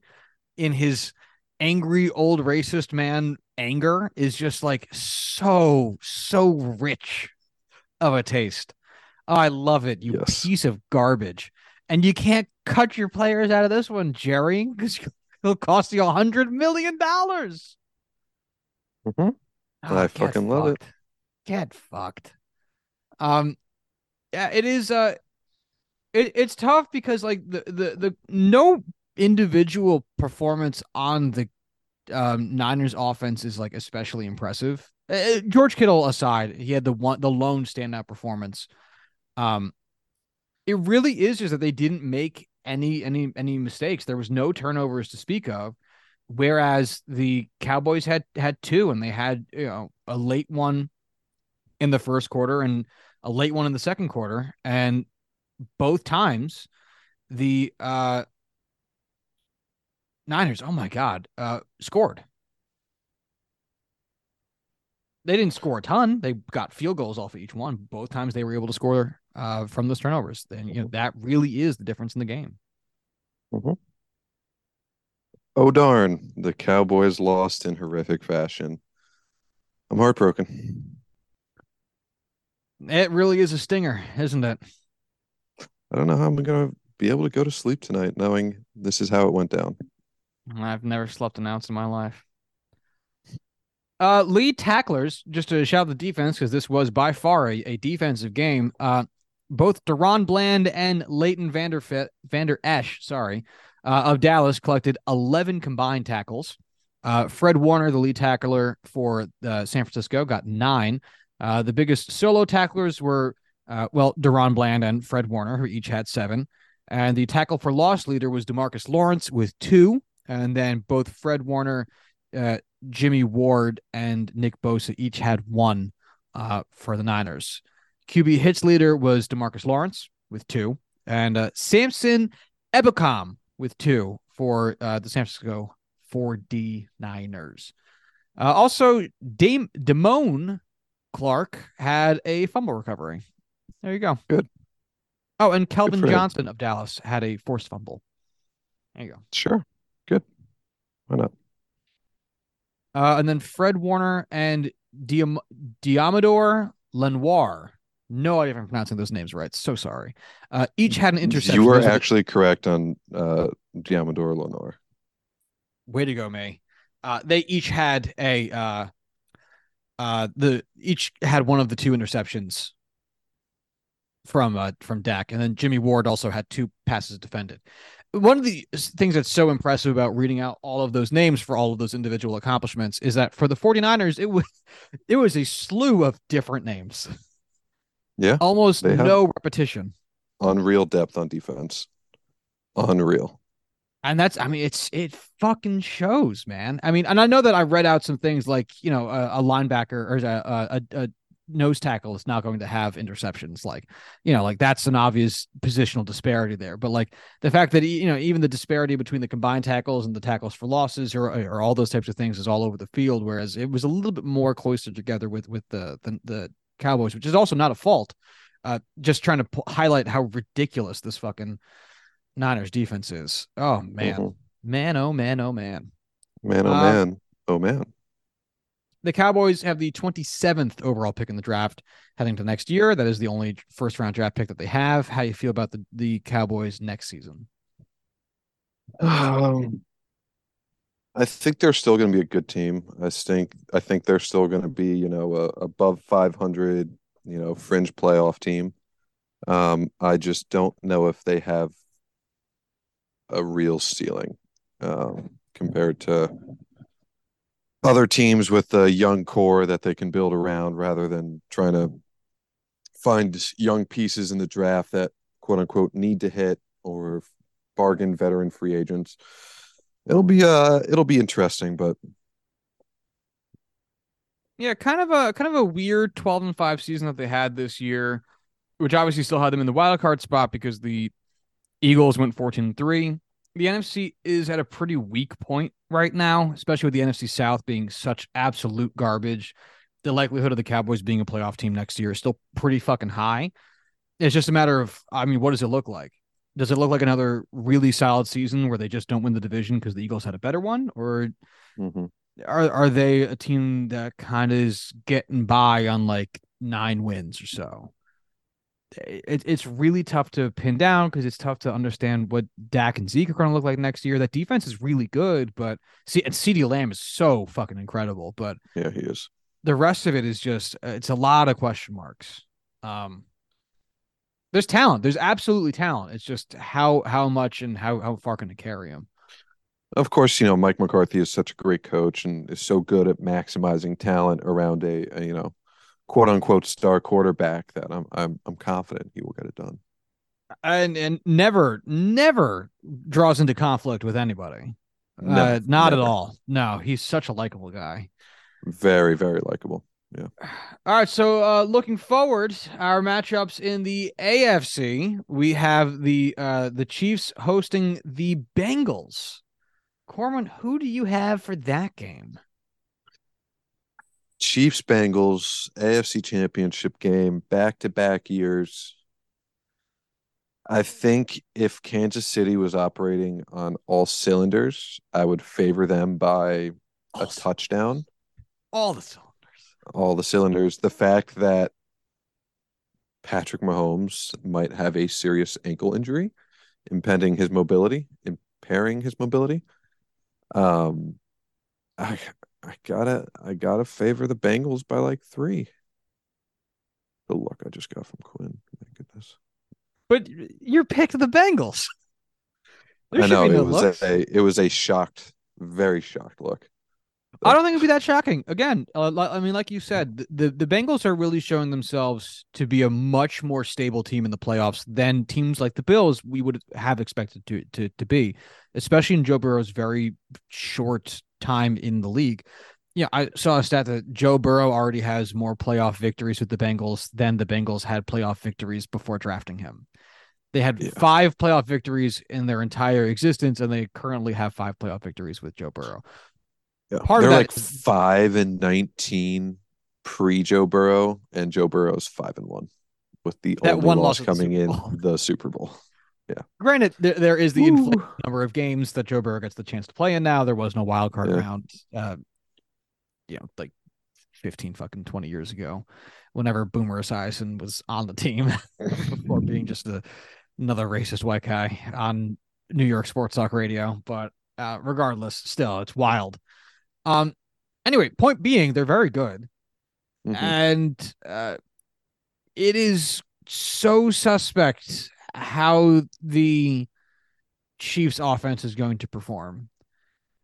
in his angry old racist man anger is just like so so rich of a taste. Oh, I love it, you Yes. piece of garbage. And you can't cut your players out of this one, Jerry, because it'll cost you a hundred million dollars. Mhm. Oh, I fucking love it. Get fucked. Um, yeah, it is. Uh, it, it's tough because like the the the no individual performance on the um Niners offense is like especially impressive. Uh, George Kittle aside, he had the one the lone standout performance. Um, it really is just that they didn't make any any any mistakes. There was no turnovers to speak of, whereas the Cowboys had had two, and they had you know a late one in the first quarter and a late one in the second quarter, and both times the uh Niners, oh my god, uh scored. They didn't score a ton. They got field goals off of each one. Both times they were able to score uh, from those turnovers. Then you know that really is the difference in the game. Oh darn, the Cowboys lost in horrific fashion. I'm heartbroken. It really is a stinger, isn't it? I don't know how I'm gonna be able to go to sleep tonight knowing this is how it went down. I've never slept an ounce in my life. Uh, lead tacklers, just to shout the defense, because this was by far a, a defensive game. Uh, both DaRon Bland and Leighton Vander, Vander Esch, sorry, uh, of Dallas collected 11 combined tackles. Uh, Fred Warner, the lead tackler for uh, San Francisco, got nine. Uh, the biggest solo tacklers were, uh, well, DaRon Bland and Fred Warner, who each had seven. And the tackle for loss leader was Demarcus Lawrence with two. And then both Fred Warner, uh, Jimmy Ward, and Nick Bosa each had one uh, for the Niners. QB hits leader was Demarcus Lawrence with two, and uh, Samson Ebukam with two for the San Francisco 49ers. Uh, also, Dame Damone Clark had a fumble recovery. There you go. Good. Oh, and Kelvin for him. Johnson of Dallas had a forced fumble. There you go. Sure. Good. Why not? Uh, and then Fred Warner and Diam- Deommodore Lenoir. No idea if I'm pronouncing those names right. So sorry. Uh, each had an interception. You were Those the- actually correct on uh Deommodore Lenoir. way to go, May. Uh, they each had a uh, the each had one of the two interceptions from uh, from Dak, and then Jimmy Ward also had two passes defended. One of the things that's so impressive about reading out all of those names for all of those individual accomplishments is that for the 49ers, it was it was a slew of different names. Yeah, Almost no repetition. unreal depth on defense. Unreal. And that's, I mean, it's, it fucking shows, man. I mean, and I know that I read out some things like, you know, a, a linebacker or a, a, a nose tackle is not going to have interceptions. Like, you know, like that's an obvious positional disparity there. But like the fact that, you know, even the disparity between the combined tackles and the tackles for losses or, or all those types of things is all over the field. Whereas it was a little bit more closer together with, with the, the, the Cowboys, which is also not a fault. Uh, just trying to p- highlight how ridiculous this fucking Niners defense is. Oh man, Mhm. man, oh man, oh man. Man, oh Uh, man. Oh man. The Cowboys have the 27th overall pick in the draft heading to next year. That is the only first round draft pick that they have. How you feel about the, the Cowboys next season? Um, I think they're still going to be a good team. I think I think they're still going to be, you know, a above 500, you know, fringe playoff team. Um, I just don't know if they have a real ceiling um, compared to other teams with a young core that they can build around rather than trying to find young pieces in the draft that quote unquote need to hit or bargain veteran free agents. It'll be uh it'll be interesting, but yeah, kind of a kind of a weird 12 and 5 season that they had this year, which obviously still had them in the wild card spot because the Eagles went 14 3. The NFC is at a pretty weak point right now, especially with the NFC South being such absolute garbage. The likelihood of the Cowboys being a playoff team next year is still pretty fucking high. It's just a matter of, I mean, what does it look like? Does it look like another really solid season where they just don't win the division because the Eagles had a better one, or mm-hmm. are are they a team that kind of is getting by on like nine wins or so? It, it's really tough to pin down because it's tough to understand what Dak and Zeke are going to look like next year. That defense is really good, but see, and CeeDee Lamb is so fucking incredible. But yeah, he is. The rest of it is just it's a lot of question marks. Um, there's talent. There's absolutely talent. It's just how how much and how how far can it carry him. Of course, you know Mike McCarthy is such a great coach and is so good at maximizing talent around a, a you know quote unquote star quarterback that I'm I'm I'm confident he will get it done. And and never never draws into conflict with anybody. No, uh, not never. at all. No, he's such a likable guy. Very very likable. Yeah. All right. So uh looking forward, our matchups in the AFC, we have the uh the Chiefs hosting the Bengals. Corwin, who do you have for that game? Chiefs Bengals AFC Championship game, back to back years. I think if Kansas City was operating on all cylinders, I would favor them by a touchdown. All the cylinders all the cylinders. The fact that Patrick Mahomes might have a serious ankle injury, impeding his mobility, impairing his mobility. Um, I I gotta I gotta favor the Bengals by like three. The look I just got from Quinn. My goodness. But you picked the Bengals. There I know no it was looks. a it was a shocked, very shocked look. I don't think it'd be that shocking. Again, uh, I mean, like you said, the, the Bengals are really showing themselves to be a much more stable team in the playoffs than teams like the Bills we would have expected to to to be, especially in Joe Burrow's very short time in the league. Yeah, I saw a stat that Joe Burrow already has more playoff victories with the Bengals than the Bengals had playoff victories before drafting him. They had yeah. five playoff victories in their entire existence, and they currently have five playoff victories with Joe Burrow. Yeah. Part They're of that, like five and nineteen pre Joe Burrow, and Joe Burrow's five and one with the that only one loss coming the in the Super Bowl. Yeah. Granted, there, there is the number of games that Joe Burrow gets the chance to play in now. There was no wild card yeah. round, uh, you know, like 15 fucking 20 years ago, whenever Boomer Esiason was on the team before being just a, another racist white guy on New York sports talk radio. But uh, regardless, still, it's wild um, anyway, point being, they're very good, mm-hmm. and uh, it is so suspect how the Chiefs' offense is going to perform.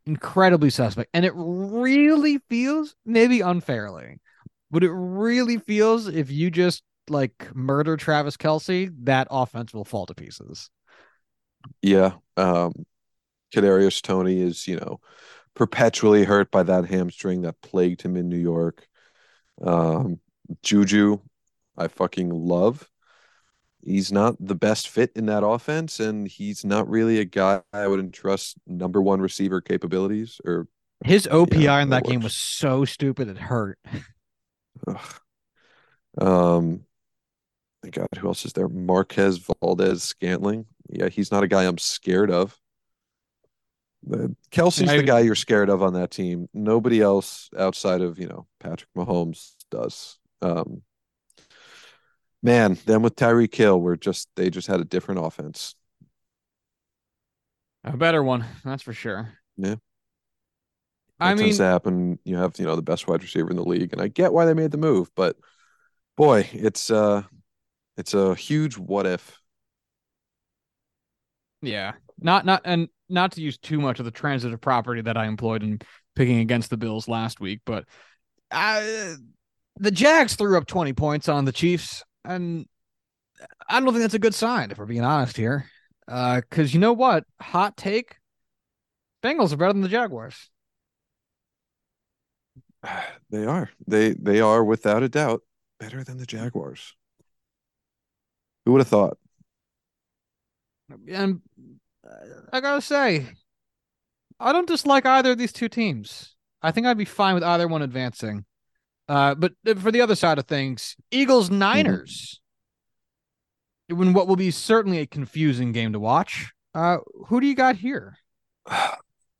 Incredibly suspect, and it really feels maybe unfairly, but it really feels if you just like murder Travis Kelce, that offense will fall to pieces. Yeah. Um Kadarius Toney is, you know, perpetually hurt by that hamstring that plagued him in New York. Um, Juju, I fucking love. He's not the best fit in that offense, and he's not really a guy I would entrust number one receiver capabilities or his OPI yeah, in that, game was so stupid it hurt. Um, God, who else is there? Marquez Valdes-Scantling. Yeah, he's not a guy I'm scared of. Kelce's I, the guy you're scared of on that team. Nobody else outside of you know Patrick Mahomes does. Um, man, then with Tyreek Hill, we're just they just had a different offense. A better one, that's for sure. Yeah. That I mean, to happen. You have you know the best wide receiver in the league, and I get why they made the move, but boy, it's uh, it's a huge what if. Yeah, not not and not to use too much of the transitive property that I employed in picking against the Bills last week, but uh, the Jags threw up 20 points on the Chiefs, and I don't think that's a good sign if we're being honest here. Because uh, you know what? Hot take: Bengals are better than the Jaguars. They are. They they are without a doubt better than the Jaguars. Who would have thought? And uh, I gotta say, I don't dislike either of these two teams. I think I'd be fine with either one advancing. Uh, but for the other side of things, Eagles Niners. Mm-hmm. When what will be certainly a confusing game to watch. Uh, who do you got here? I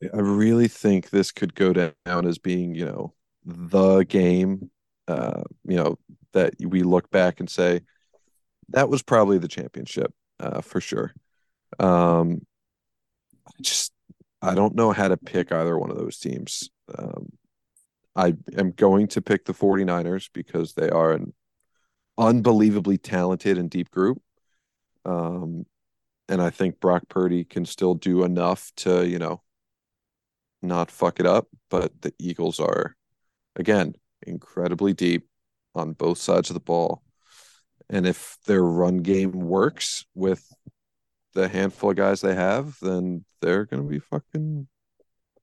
really think this could go down as being, you know, the game. Uh, you know, that we look back and say that was probably the championship uh, for sure. Um, I just I don't know how to pick either one of those teams. Um, I am going to pick the 49ers because they are an unbelievably talented and deep group. Um, and I think Brock Purdy can still do enough to, you know, not fuck it up. But the Eagles are, again, incredibly deep on both sides of the ball. And if their run game works with the handful of guys they have, then they're going to be fucking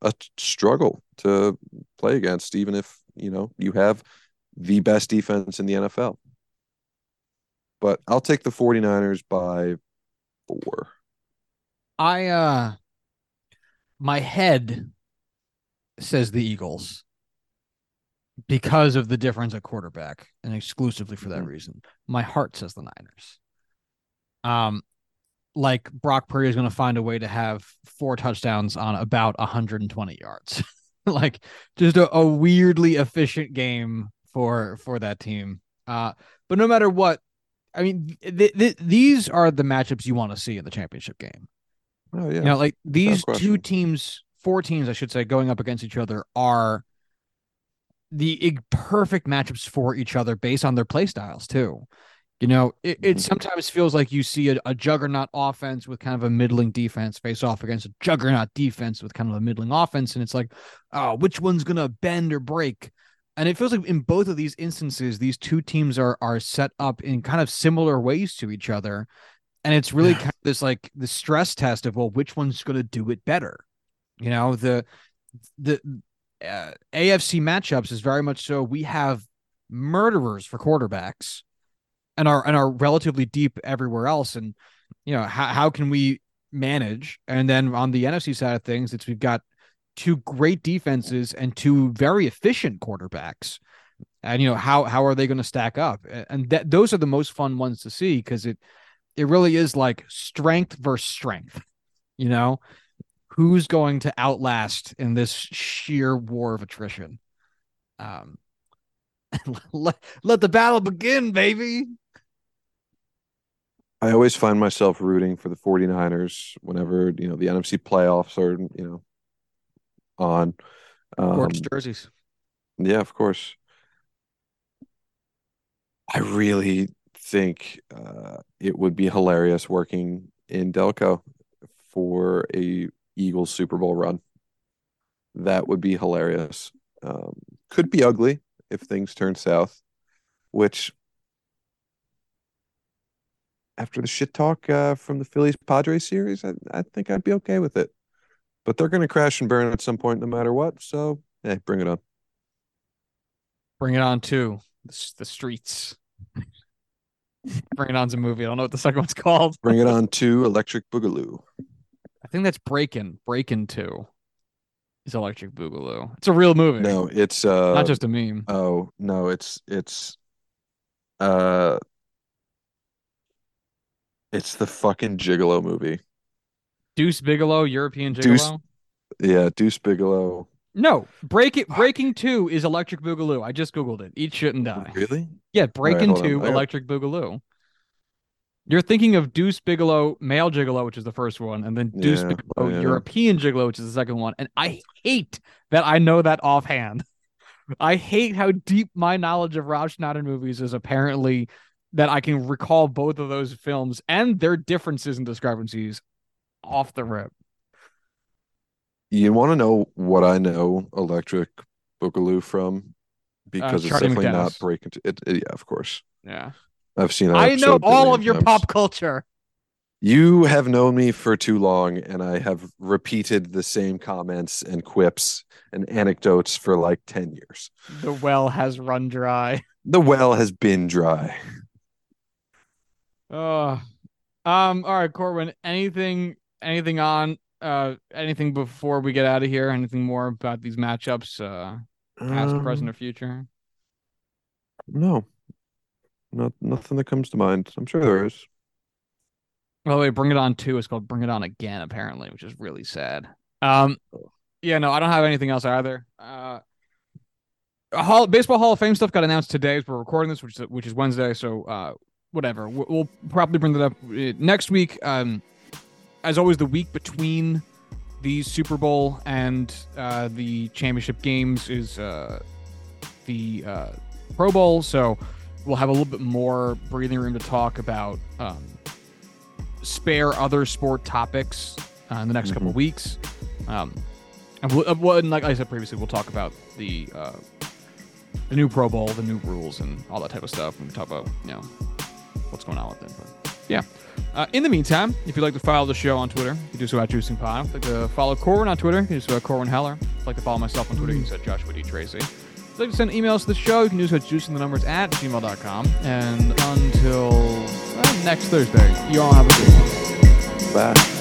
a struggle to play against, even if, you know, you have the best defense in the NFL. But I'll take the 49ers by four. I, uh, my head says the Eagles because of the difference at quarterback and exclusively for that mm-hmm. reason. My heart says the Niners. Um, like Brock Purdy is going to find a way to have four touchdowns on about 120 yards. like just a, a, weirdly efficient game for for that team. Uh, but no matter what, I mean, th- th- these are the matchups you want to see in the championship game. Oh yeah, you know, like these two teams, four teams, I should say, going up against each other are the perfect matchups for each other based on their play styles too. You know, it, it mm-hmm. sometimes feels like you see a, a, juggernaut offense with kind of a middling defense face off against a juggernaut defense with kind of a middling offense. And it's like, oh, which one's going to bend or break? And it feels like in both of these instances, these two teams are are set up in kind of similar ways to each other. And it's really yeah. kind of this like the stress test of, well, which one's going to do it better? You know, the, the, uh, AFC matchups is very much so we have murderers for quarterbacks and are and are relatively deep everywhere else. And you know, how how can we manage? And then on the NFC side of things, it's we've got two great defenses and two very efficient quarterbacks. And you know, how how are they going to stack up? And that those are the most fun ones to see because it it really is like strength versus strength. You know, who's going to outlast in this sheer war of attrition? Um, let, let the battle begin, baby. I always find myself rooting for the 49ers whenever, you know, the NFC playoffs are, you know, on. Um, jerseys. Yeah, of course. I really think uh, it would be hilarious working in Delco for a Eagles Super Bowl run. That would be hilarious. Um, could be ugly if things turn south, which after the shit talk uh, from the Phillies Padres series, I, I think I'd be okay with it. But they're going to crash and burn at some point, no matter what. So, hey, bring it on. Bring it on to the, streets. bring it on's a movie. I don't know what the second one's called. bring it on to Electric Boogaloo. I think that's Breakin'. Breakin' Two is Electric Boogaloo. It's a real movie. No, it's uh not just a meme. Oh no, it's it's uh it's the fucking Gigolo movie. Deuce Bigalow, European Gigolo. Deuce, yeah, Deuce Bigalow. No, break it. Breakin' Two is Electric Boogaloo. I just googled it. Eat and die. Really? Yeah, Breakin' right, Two, Electric Boogaloo. You're thinking of Deuce Bigalow, male gigolo, which is the first one, and then Deuce yeah, Bigalow, yeah. European gigolo, which is the second one. And I hate that I know that offhand. I hate how deep my knowledge of Rob Schneider movies is apparently that I can recall both of those films and their differences and discrepancies off the rip. You want to know what I know Electric Boogaloo from? Uh, because it's Charlie definitely not breaking. It, it- yeah, of course. Yeah. I've seen. I know all of your times. pop culture. You have known me for too long, and I have repeated the same comments and quips and anecdotes for like ten years. The well has run dry. The well has been dry. Oh. Um, all right, Corwin, anything anything on uh anything before we get out of here? Anything more about these matchups, uh past, Um, present, or future? No, not nothing that comes to mind. I'm sure there is. By the way, Bring It On 2 is called Bring It On Again, apparently, which is really sad. Um yeah, no, I don't have anything else either. Uh Hall, baseball Hall of Fame stuff got announced today as we're recording this, which is which is Wednesday. So uh, whatever, we'll, we'll probably bring that up uh, next week. Um, as always, the week between the Super Bowl and uh, the championship games is uh, the uh, Pro Bowl, so we'll have a little bit more breathing room to talk about um, spare other sport topics uh, in the next couple of weeks. Um, and, we'll, uh, well, and like I said previously, we'll talk about the uh, the new Pro Bowl, the new rules, and all that type of stuff. And we talk about you know what's going on with it. But yeah. Uh, in the meantime, if you'd like to follow the show on Twitter, you can do so at Juicing Pod. If you'd like to follow Corwin on Twitter, you can do so at Corwin Heller. If you'd like to follow myself on Twitter, you can at Joshua D. Tracy. If you'd like to send emails to the show, you can do so at juicing the numbers at gmail.com. And until uh, next Thursday, you all have a good one. Bye.